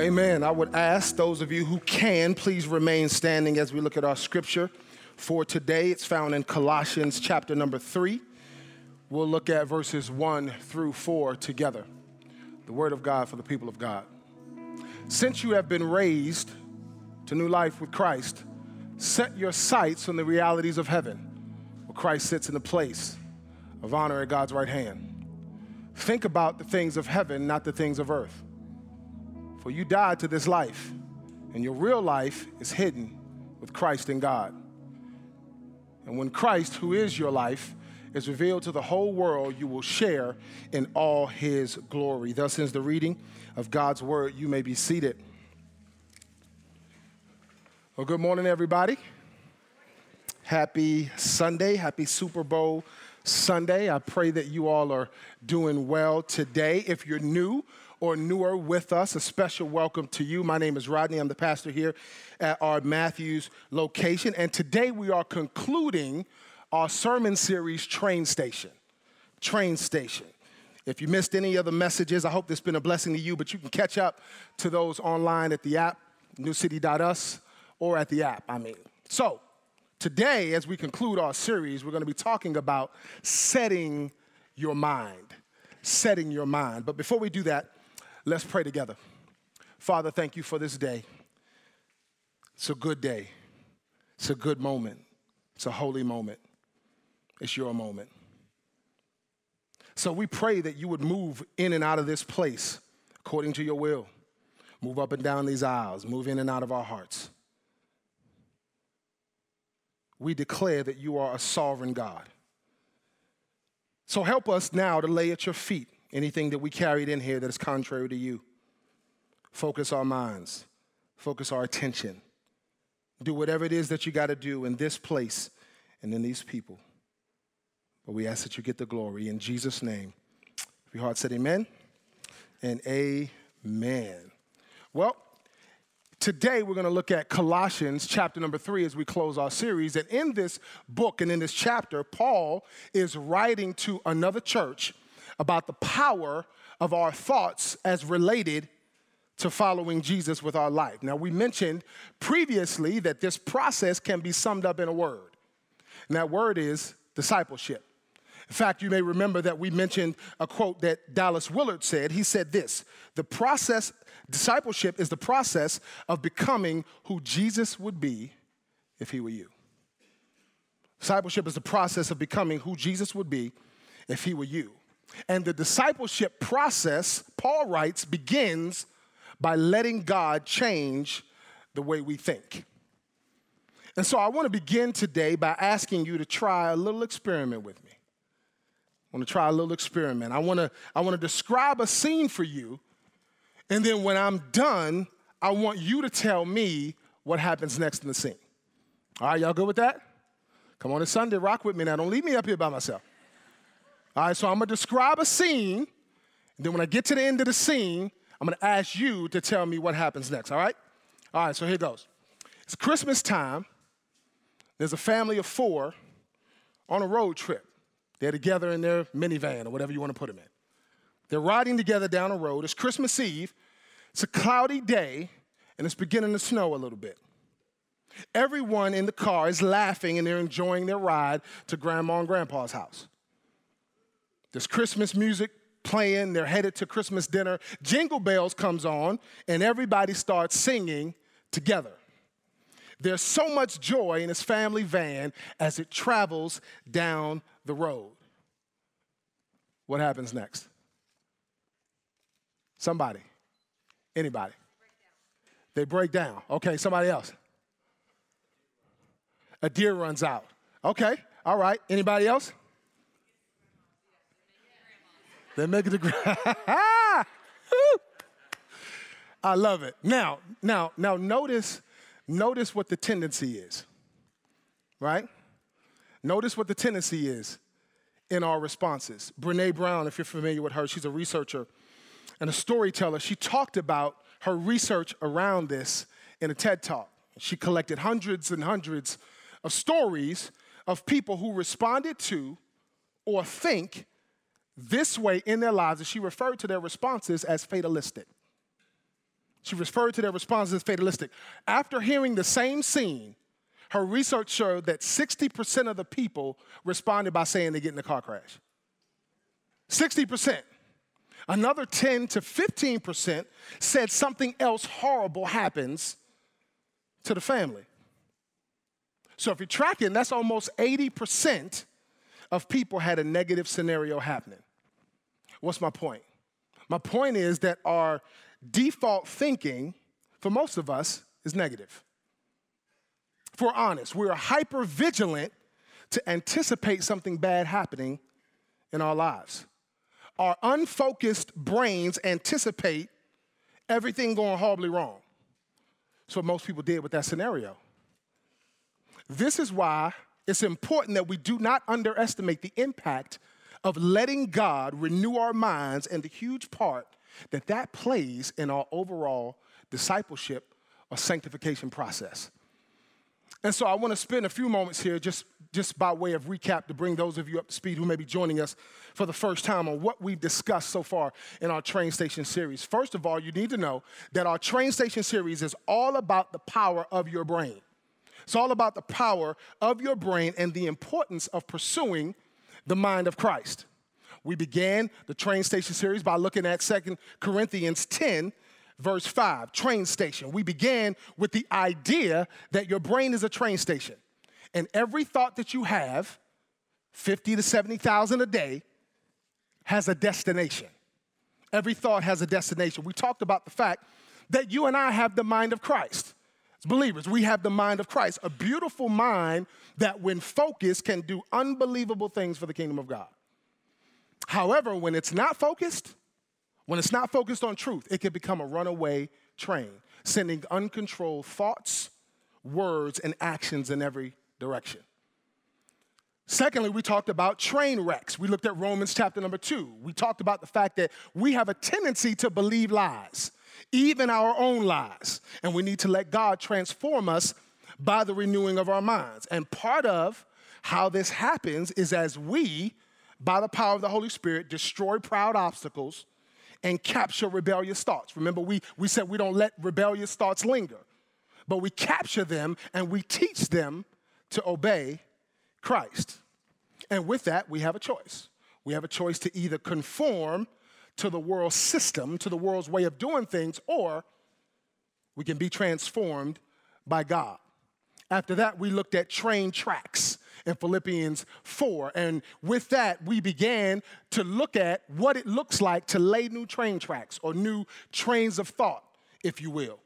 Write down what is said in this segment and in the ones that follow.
Amen. I would ask those of you who can, please remain standing as we look at our scripture for today. It's found in Colossians chapter number three. We'll look at verses one through four together. The word of God for the people of God. Since you have been raised to new life with Christ, set your sights on the realities of heaven, where Christ sits in the place of honor at God's right hand. Think about the things of heaven, not the things of earth. For you died to this life, and your real life is hidden with Christ in God. And when Christ, who is your life, is revealed to the whole world, you will share in all his glory. Thus ends the reading of God's word. You may be seated. Well, good morning, everybody. Happy Sunday. Happy Super Bowl Sunday. I pray that you all are doing well today. If you're new or newer with us, a special welcome to you. My name is Rodney. I'm the pastor here at our Matthews location. And today we are concluding our sermon series, Train Station. Train Station. If you missed any of the messages, I hope this has been a blessing to you, but you can catch up to those online at the app, newcity.us, or at the app, I mean. So, Today, as we conclude our series, we're going to be talking about setting your mind. Setting your mind. But before we do that, let's pray together. Father, thank you for this day. It's a good day, it's a good moment, it's a holy moment. It's your moment. So we pray that you would move in and out of this place according to your will. Move up and down these aisles, move in and out of our hearts we declare that you are a sovereign God. So help us now to lay at your feet anything that we carried in here that is contrary to you. Focus our minds, focus our attention. Do whatever it is that you got to do in this place and in these people. But we ask that you get the glory in Jesus' name. If your heart said amen and amen. Well, Today, we're going to look at Colossians chapter number three as we close our series. And in this book and in this chapter, Paul is writing to another church about the power of our thoughts as related to following Jesus with our life. Now, we mentioned previously that this process can be summed up in a word, and that word is discipleship. In fact, you may remember that we mentioned a quote that Dallas Willard said. He said this The process, discipleship is the process of becoming who Jesus would be if he were you. Discipleship is the process of becoming who Jesus would be if he were you. And the discipleship process, Paul writes, begins by letting God change the way we think. And so I want to begin today by asking you to try a little experiment with me. I want to try a little experiment. I want to I want to describe a scene for you, and then when I'm done, I want you to tell me what happens next in the scene. All right, y'all good with that? Come on, it's Sunday. Rock with me now. Don't leave me up here by myself. All right, so I'm gonna describe a scene, and then when I get to the end of the scene, I'm gonna ask you to tell me what happens next. All right? All right, so here goes. It's Christmas time. There's a family of four on a road trip. They're together in their minivan or whatever you want to put them in. They're riding together down a road. It's Christmas Eve. It's a cloudy day, and it's beginning to snow a little bit. Everyone in the car is laughing and they're enjoying their ride to grandma and grandpa's house. There's Christmas music playing, they're headed to Christmas dinner. Jingle Bells comes on, and everybody starts singing together. There's so much joy in his family van as it travels down the road. What happens next? Somebody. Anybody. They break down. Okay, somebody else. A deer runs out. Okay, all right. Anybody else? They make it to ground. I love it. Now, now, now notice notice what the tendency is, right? Notice what the tendency is in our responses. Brene Brown, if you're familiar with her, she's a researcher and a storyteller. She talked about her research around this in a TED talk. She collected hundreds and hundreds of stories of people who responded to or think this way in their lives, and she referred to their responses as fatalistic. She referred to their responses as fatalistic. After hearing the same scene, her research showed that 60% of the people responded by saying they get in a car crash. 60%. Another 10 to 15% said something else horrible happens to the family. So if you're tracking, that's almost 80% of people had a negative scenario happening. What's my point? My point is that our default thinking, for most of us, is negative. If we're honest, we're hyper vigilant to anticipate something bad happening in our lives. Our unfocused brains anticipate everything going horribly wrong. What most people did with that scenario. This is why it's important that we do not underestimate the impact of letting God renew our minds and the huge part that that plays in our overall discipleship or sanctification process. And so I want to spend a few moments here just, just by way of recap to bring those of you up to speed who may be joining us for the first time on what we've discussed so far in our train station series. First of all, you need to know that our train station series is all about the power of your brain. It's all about the power of your brain and the importance of pursuing the mind of Christ. We began the train station series by looking at 2 Corinthians 10, verse 5, train station. We began with the idea that your brain is a train station. And every thought that you have, 50 to 70,000 a day, has a destination. Every thought has a destination. We talked about the fact that you and I have the mind of Christ. As believers, we have the mind of Christ, a beautiful mind that, when focused, can do unbelievable things for the kingdom of God. However, when it's not focused, when it's not focused on truth, it can become a runaway train, sending uncontrolled thoughts, words, and actions in every direction. Secondly, we talked about train wrecks. We looked at Romans chapter number two. We talked about the fact that we have a tendency to believe lies, even our own lies, and we need to let God transform us by the renewing of our minds. And part of how this happens is as we by the power of the Holy Spirit, destroy proud obstacles and capture rebellious thoughts. Remember, we, we said we don't let rebellious thoughts linger, but we capture them and we teach them to obey Christ. And with that, we have a choice. We have a choice to either conform to the world's system, to the world's way of doing things, or we can be transformed by God. After that, we looked at train tracks in Philippians 4. And with that, we began to look at what it looks like to lay new train tracks or new trains of thought, if you will,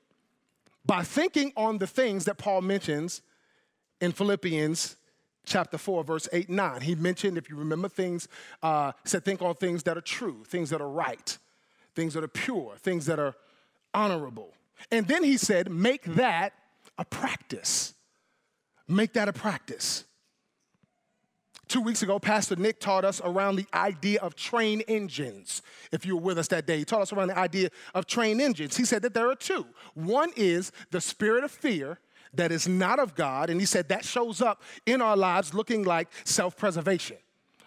by thinking on the things that Paul mentions in Philippians chapter 4, verse 8 and 9. He mentioned, if you remember things, uh, said, think on things that are true, things that are right, things that are pure, things that are honorable. And then he said, make that a practice. Make that a practice. Two weeks ago, Pastor Nick taught us around the idea of train engines. If you were with us that day, he taught us around the idea of train engines. He said that there are two. One is the spirit of fear that is not of God, and he said that shows up in our lives looking like self preservation,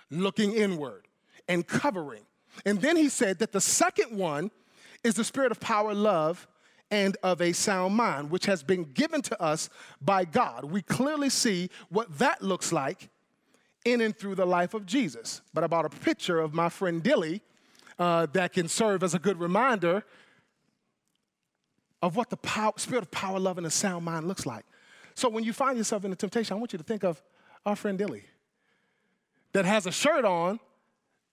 looking inward, and covering. And then he said that the second one is the spirit of power, love, and of a sound mind, which has been given to us by God. We clearly see what that looks like in and through the life of Jesus. But I bought a picture of my friend Dilly uh, that can serve as a good reminder of what the power, spirit of power, love, and a sound mind looks like. So when you find yourself in a temptation, I want you to think of our friend Dilly that has a shirt on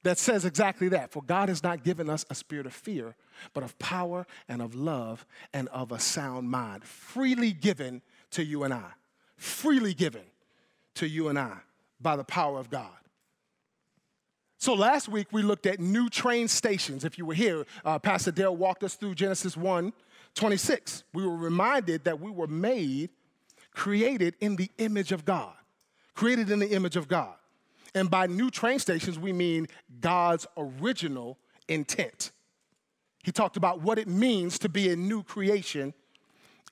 that says exactly that. For God has not given us a spirit of fear, but of power and of love and of a sound mind, freely given to you and I. Freely given to you and I by the power of God. So last week we looked at new train stations. If you were here, uh, Pastor Dale walked us through Genesis 1 26. We were reminded that we were made, created in the image of God. Created in the image of God. And by new train stations, we mean God's original intent. He talked about what it means to be a new creation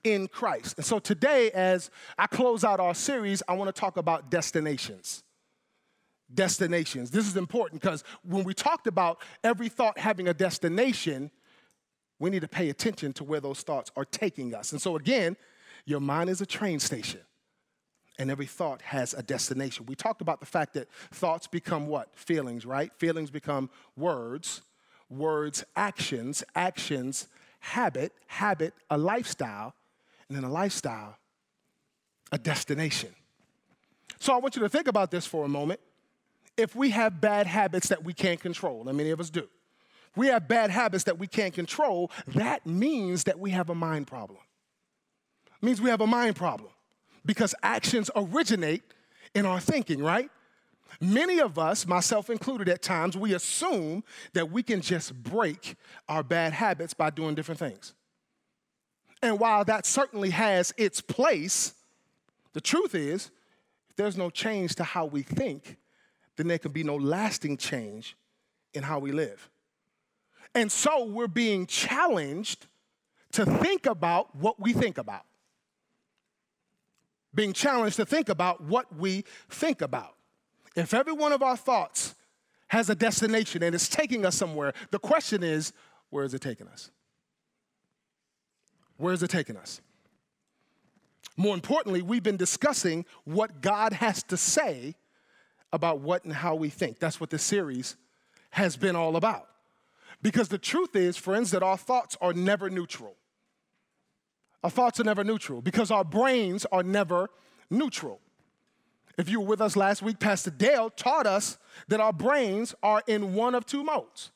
in Christ. And so today, as I close out our series, I want to talk about destinations. Destinations. This is important because when we talked about every thought having a destination, we need to pay attention to where those thoughts are taking us. And so, again, your mind is a train station, and every thought has a destination. We talked about the fact that thoughts become what? Feelings, right? Feelings become words, words, actions, actions, habit, habit, a lifestyle, and then a lifestyle, a destination. So I want you to think about this for a moment. If we have bad habits that we can't control, and many of us do, we have bad habits that we can't control, that means that we have a mind problem. It means we have a mind problem because actions originate in our thinking, right? Many of us, myself included at times, we assume that we can just break our bad habits by doing different things. And while that certainly has its place, the truth is, if there's no change to how we think, then there can be no lasting change in how we live. And so we're being challenged to think about what we think about. Being challenged to think about what we think about. If every one of our thoughts has a destination and it's taking us somewhere, the question is where is it taking us? Where is it taking us? More importantly, we've been discussing what God has to say about what and how we think. That's what this series has been all about. Because the truth is, friends, that our thoughts are never neutral. Our thoughts are never neutral because our brains are never neutral. If you were with us last week, Pastor Dale taught us that our brains are in one of two modes.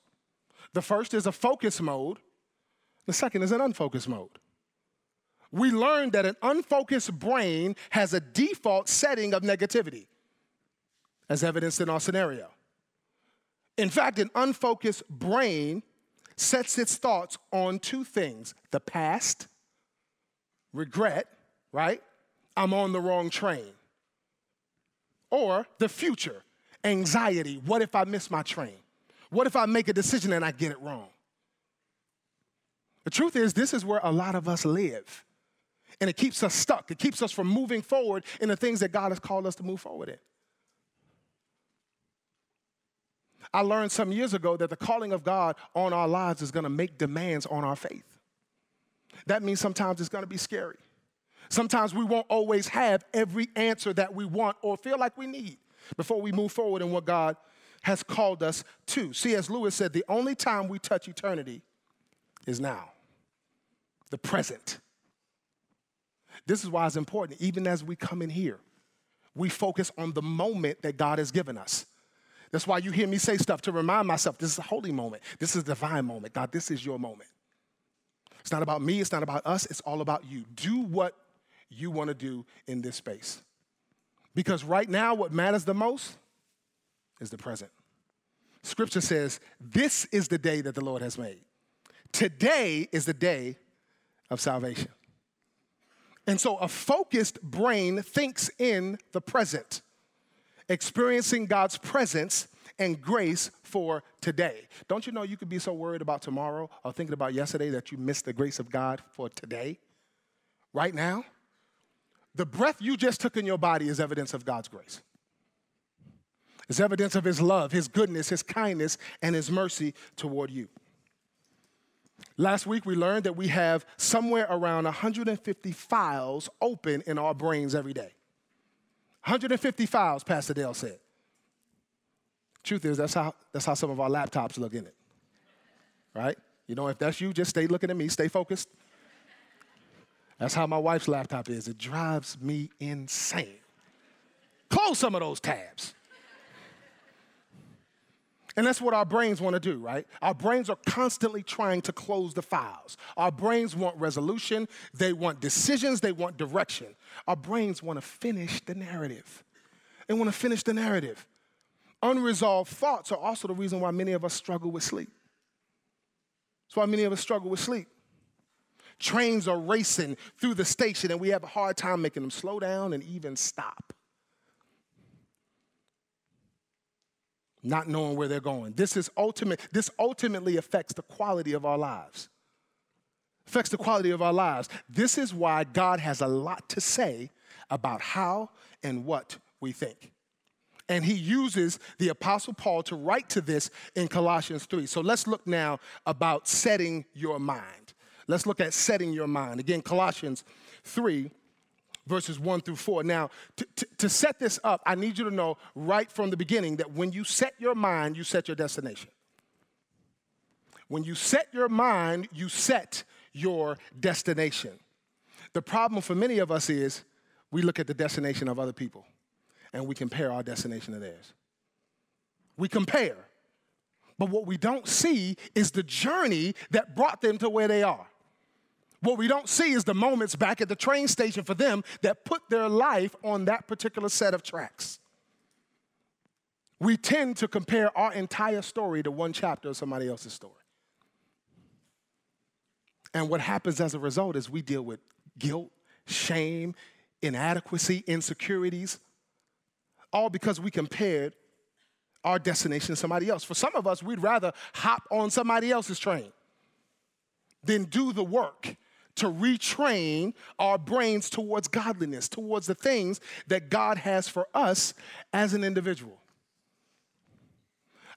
The first is a focus mode, the second is an unfocused mode. We learned that an unfocused brain has a default setting of negativity, as evidenced in our scenario. In fact, an unfocused brain sets its thoughts on two things the past, regret, right? I'm on the wrong train. Or the future, anxiety. What if I miss my train? What if I make a decision and I get it wrong? The truth is, this is where a lot of us live. And it keeps us stuck. It keeps us from moving forward in the things that God has called us to move forward in. I learned some years ago that the calling of God on our lives is going to make demands on our faith. That means sometimes it's going to be scary. Sometimes we won't always have every answer that we want or feel like we need before we move forward in what God has called us to. C.S. Lewis said, The only time we touch eternity is now, the present. This is why it's important, even as we come in here, we focus on the moment that God has given us. That's why you hear me say stuff to remind myself this is a holy moment. This is a divine moment. God, this is your moment. It's not about me, it's not about us, it's all about you. Do what you want to do in this space. Because right now, what matters the most is the present. Scripture says, This is the day that the Lord has made. Today is the day of salvation. And so a focused brain thinks in the present experiencing God's presence and grace for today. Don't you know you could be so worried about tomorrow or thinking about yesterday that you miss the grace of God for today? Right now? The breath you just took in your body is evidence of God's grace. It's evidence of His love, His goodness, His kindness, and His mercy toward you. Last week, we learned that we have somewhere around 150 files open in our brains every day. 150 files, Pastor Dale said. Truth is, that's how, that's how some of our laptops look in it. Right? You know, if that's you, just stay looking at me, stay focused. That's how my wife's laptop is. It drives me insane. Close some of those tabs. And that's what our brains want to do, right? Our brains are constantly trying to close the files. Our brains want resolution, they want decisions, they want direction. Our brains want to finish the narrative. They want to finish the narrative. Unresolved thoughts are also the reason why many of us struggle with sleep. That's why many of us struggle with sleep. Trains are racing through the station, and we have a hard time making them slow down and even stop. Not knowing where they're going. This is ultimate, this ultimately affects the quality of our lives. Affects the quality of our lives. This is why God has a lot to say about how and what we think. And he uses the Apostle Paul to write to this in Colossians 3. So let's look now about setting your mind. Let's look at setting your mind. Again, Colossians 3, verses 1 through 4. Now, to, to, to, set this up, I need you to know right from the beginning that when you set your mind, you set your destination. When you set your mind, you set your destination. The problem for many of us is we look at the destination of other people and we compare our destination to theirs. We compare. But what we don't see is the journey that brought them to where they are. What we don't see is the moments back at the train station for them that put their life on that particular set of tracks. We tend to compare our entire story to one chapter of somebody else's story. And what happens as a result is we deal with guilt, shame, inadequacy, insecurities, all because we compared our destination to somebody else. For some of us, we'd rather hop on somebody else's train than do the work to retrain our brains towards godliness, towards the things that God has for us as an individual.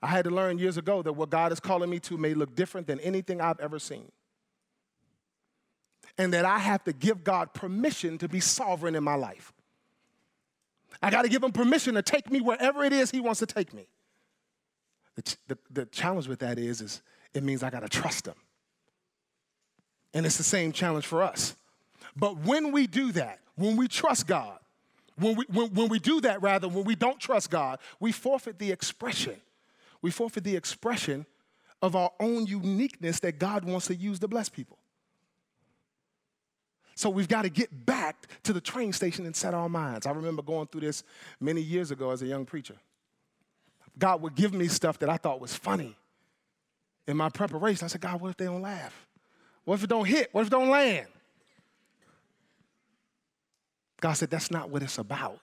I had to learn years ago that what God is calling me to may look different than anything I've ever seen. And that I have to give God permission to be sovereign in my life. I got to give him permission to take me wherever it is he wants to take me. The, the, the challenge with that is, is it means I got to trust him. And it's the same challenge for us. But when we do that, when we trust God, when we, when, when we do that, rather, when we don't trust God, we forfeit the expression. We forfeit the expression of our own uniqueness that God wants to use to bless people. So we've got to get back to the train station and set our minds. I remember going through this many years ago as a young preacher. God would give me stuff that I thought was funny. In my preparation, I said, God, what if they don't laugh? What if it don't hit? What if it don't land? God said, That's not what it's about.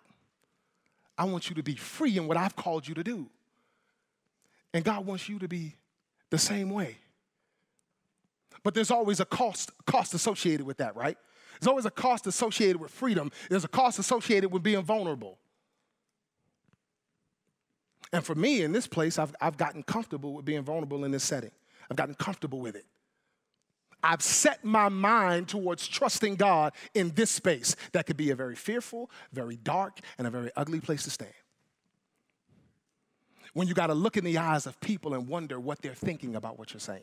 I want you to be free in what I've called you to do. And God wants you to be the same way. But there's always a cost, cost associated with that, right? There's always a cost associated with freedom. There's a cost associated with being vulnerable. And for me in this place, I've, I've gotten comfortable with being vulnerable in this setting. I've gotten comfortable with it. I've set my mind towards trusting God in this space that could be a very fearful, very dark, and a very ugly place to stand. When you got to look in the eyes of people and wonder what they're thinking about what you're saying.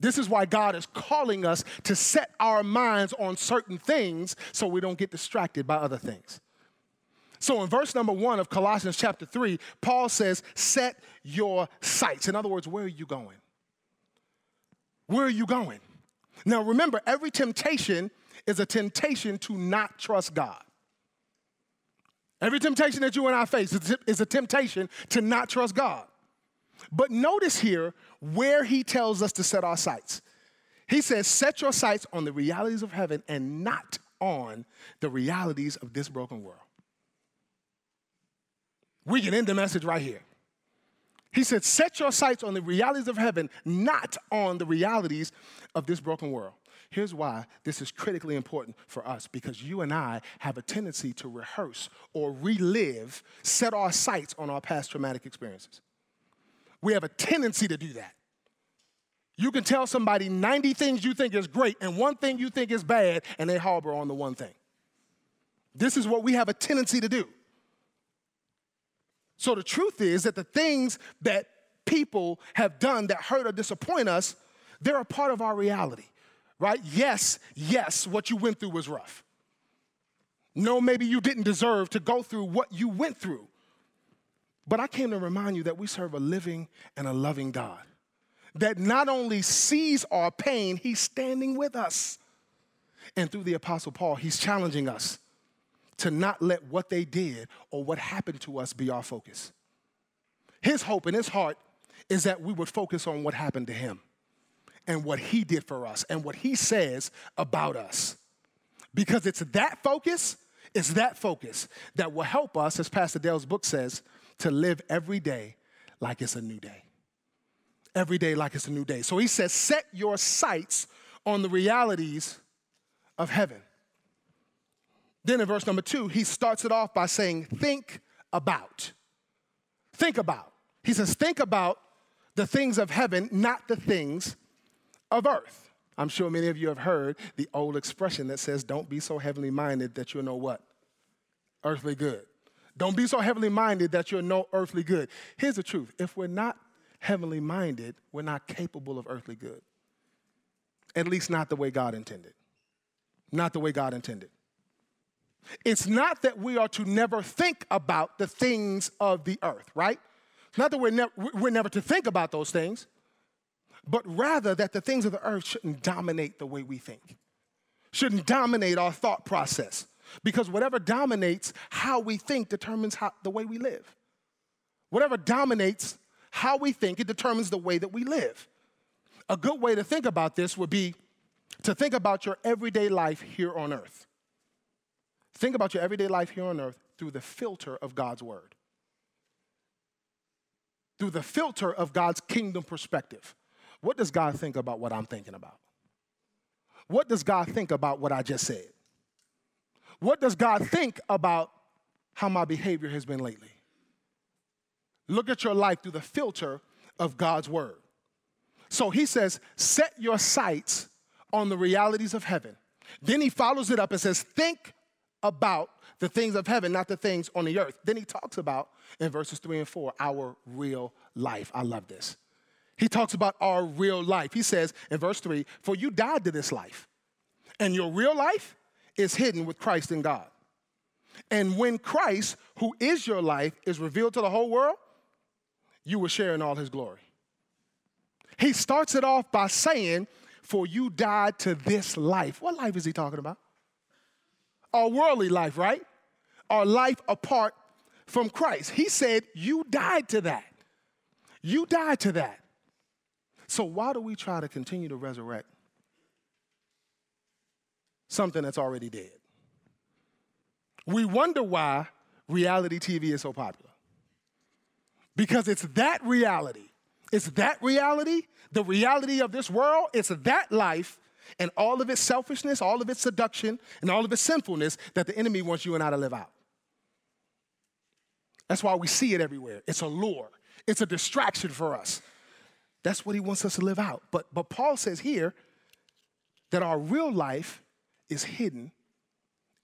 This is why God is calling us to set our minds on certain things so we don't get distracted by other things. So in verse number one of Colossians chapter three, Paul says, Set your sights. In other words, where are you going? Where are you going? Now remember, every temptation is a temptation to not trust God. Every temptation that you and I face is a temptation to not trust God. But notice here where he tells us to set our sights. He says, Set your sights on the realities of heaven and not on the realities of this broken world. We can end the message right here. He said, Set your sights on the realities of heaven, not on the realities of this broken world. Here's why this is critically important for us because you and I have a tendency to rehearse or relive, set our sights on our past traumatic experiences. We have a tendency to do that. You can tell somebody 90 things you think is great and one thing you think is bad, and they harbor on the one thing. This is what we have a tendency to do. So the truth is that the things that people have done that hurt or disappoint us, they're a part of our reality, right? Yes, yes, what you went through was rough. No, maybe you didn't deserve to go through what you went through. But I came to remind you that we serve a living and a loving God that not only sees our pain, he's standing with us. And through the Apostle Paul, he's challenging us to not let what they did or what happened to us be our focus. His hope in his heart is that we would focus on what happened to him and what he did for us and what he says about us. Because it's that focus, it's that focus that will help us, as Pastor Dale's book says, to live every day like it's a new day. Every day like it's a new day. So he says, set your sights on the realities of heaven. Then in verse number two, he starts it off by saying, Think about. Think about. He says, Think about the things of heaven, not the things of earth. I'm sure many of you have heard the old expression that says, Don't be so heavenly minded that you'll know what? Earthly good. Don't be so heavenly minded that you're no earthly good. Here's the truth if we're not heavenly minded, we're not capable of earthly good. At least not the way God intended. Not the way God intended. It's not that we are to never think about the things of the earth, right? It's not that we're, ne- we're never to think about those things, but rather that the things of the earth shouldn't dominate the way we think, shouldn't dominate our thought process. Because whatever dominates how we think determines how, the way we live. Whatever dominates how we think, it determines the way that we live. A good way to think about this would be to think about your everyday life here on earth. Think about your everyday life here on earth through the filter of God's word, through the filter of God's kingdom perspective. What does God think about what I'm thinking about? What does God think about what I just said? What does God think about how my behavior has been lately? Look at your life through the filter of God's word. So he says, set your sights on the realities of heaven. Then he follows it up and says, think about the things of heaven, not the things on the earth. Then he talks about in verses three and four our real life. I love this. He talks about our real life. He says in verse three, For you died to this life, and your real life is hidden with Christ in God. And when Christ, who is your life, is revealed to the whole world, you will share in all his glory. He starts it off by saying, For you died to this life. What life is he talking about? Our worldly life, right? Our life apart from Christ. He said, You died to that. You died to that. So, why do we try to continue to resurrect something that's already dead? We wonder why reality TV is so popular. Because it's that reality it's that reality, the reality of this world, it's that life and all of its selfishness, all of its seduction, and all of its sinfulness that the enemy wants you and I to live out. That's why we see it everywhere. It's a lure, it's a distraction for us. That's what he wants us to live out. But, but Paul says here that our real life is hidden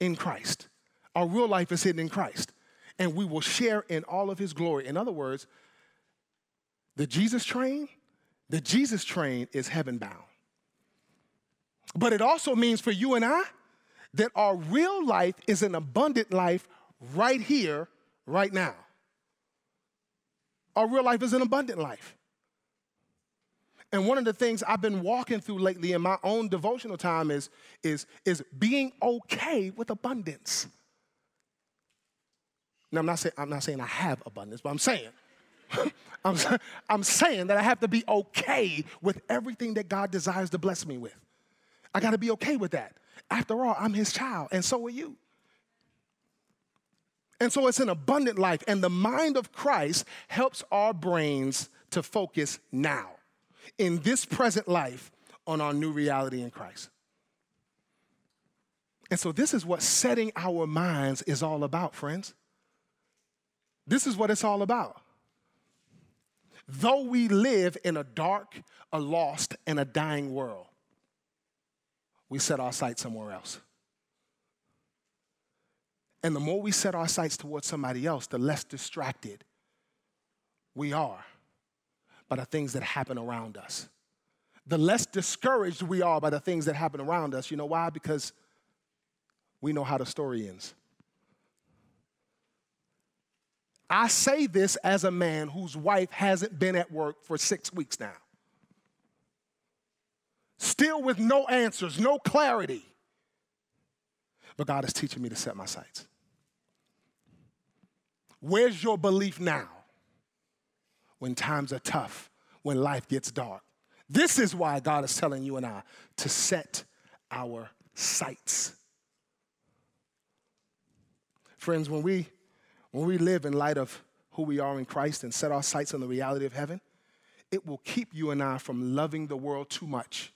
in Christ. Our real life is hidden in Christ. And we will share in all of his glory. In other words, the Jesus train, the Jesus train is heaven bound. But it also means for you and I that our real life is an abundant life right here, right now. Our real life is an abundant life. And one of the things I've been walking through lately in my own devotional time is, is, is being okay with abundance. Now, I'm not, say, I'm not saying I have abundance, but I'm saying I'm, I'm saying that I have to be okay with everything that God desires to bless me with. I got to be okay with that. After all, I'm his child, and so are you. And so it's an abundant life, and the mind of Christ helps our brains to focus now, in this present life, on our new reality in Christ. And so, this is what setting our minds is all about, friends. This is what it's all about. Though we live in a dark, a lost, and a dying world, we set our sights somewhere else. And the more we set our sights towards somebody else, the less distracted we are by the things that happen around us. The less discouraged we are by the things that happen around us. You know why? Because we know how the story ends. I say this as a man whose wife hasn't been at work for six weeks now. Still with no answers, no clarity. But God is teaching me to set my sights. Where's your belief now when times are tough, when life gets dark? This is why God is telling you and I to set our sights. Friends, when we when we live in light of who we are in Christ and set our sights on the reality of heaven, it will keep you and I from loving the world too much.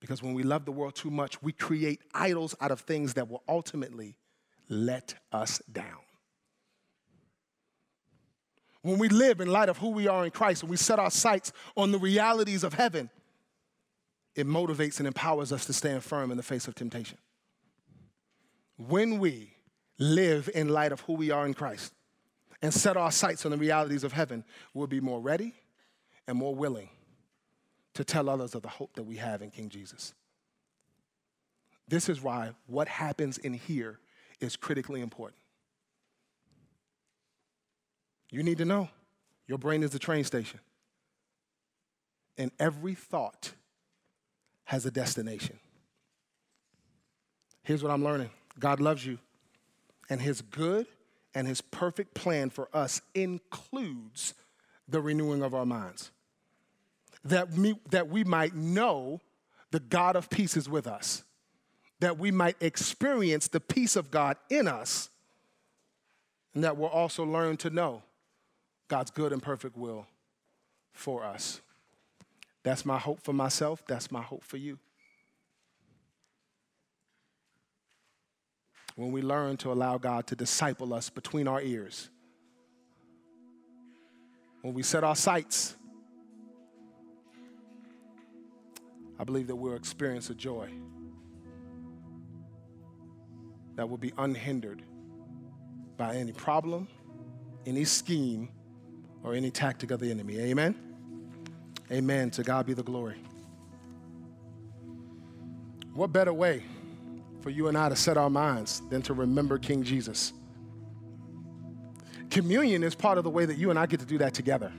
Because when we love the world too much, we create idols out of things that will ultimately let us down. When we live in light of who we are in Christ and we set our sights on the realities of heaven, it motivates and empowers us to stand firm in the face of temptation. When we live in light of who we are in Christ and set our sights on the realities of heaven, we'll be more ready and more willing to tell others of the hope that we have in King Jesus. This is why what happens in here is critically important. You need to know your brain is the train station. And every thought has a destination. Here's what I'm learning God loves you, and His good and His perfect plan for us includes the renewing of our minds that we, that we might know the God of peace is with us, that we might experience the peace of God in us, and that we'll also learn to know God's good and perfect will for us. That's my hope for myself, that's my hope for you. When we learn to allow God to disciple us between our ears, when we set our sights I believe that we'll experience a joy that will be unhindered by any problem, any scheme, or any tactic of the enemy. Amen? Amen. To God be the glory. What better way for you and I to set our minds than to remember King Jesus? Communion is part of the way that you and I get to do that together.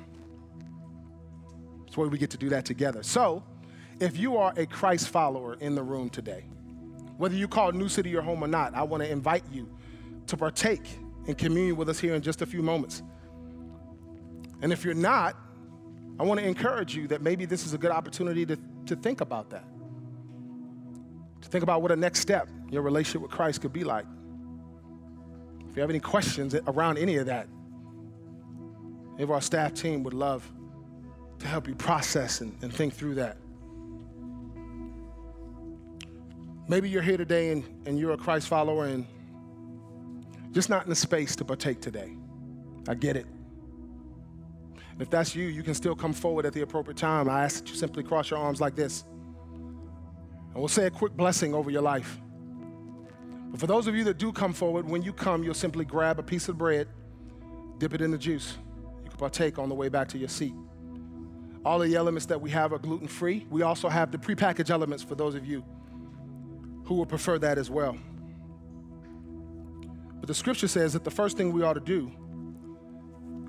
It's way we get to do that together. So, if you are a Christ follower in the room today, whether you call New City your home or not, I want to invite you to partake in communion with us here in just a few moments. And if you're not, I want to encourage you that maybe this is a good opportunity to, to think about that. To think about what a next step your relationship with Christ could be like. If you have any questions around any of that, if our staff team would love to help you process and, and think through that. Maybe you're here today and, and you're a Christ follower and just not in the space to partake today. I get it. And if that's you, you can still come forward at the appropriate time. I ask that you simply cross your arms like this. And we'll say a quick blessing over your life. But for those of you that do come forward, when you come, you'll simply grab a piece of bread, dip it in the juice. You can partake on the way back to your seat. All of the elements that we have are gluten free. We also have the prepackaged elements for those of you who would prefer that as well. But the scripture says that the first thing we ought to do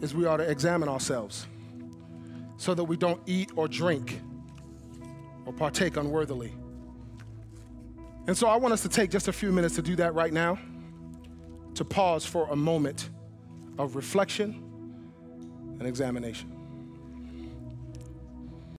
is we ought to examine ourselves so that we don't eat or drink or partake unworthily. And so I want us to take just a few minutes to do that right now, to pause for a moment of reflection and examination.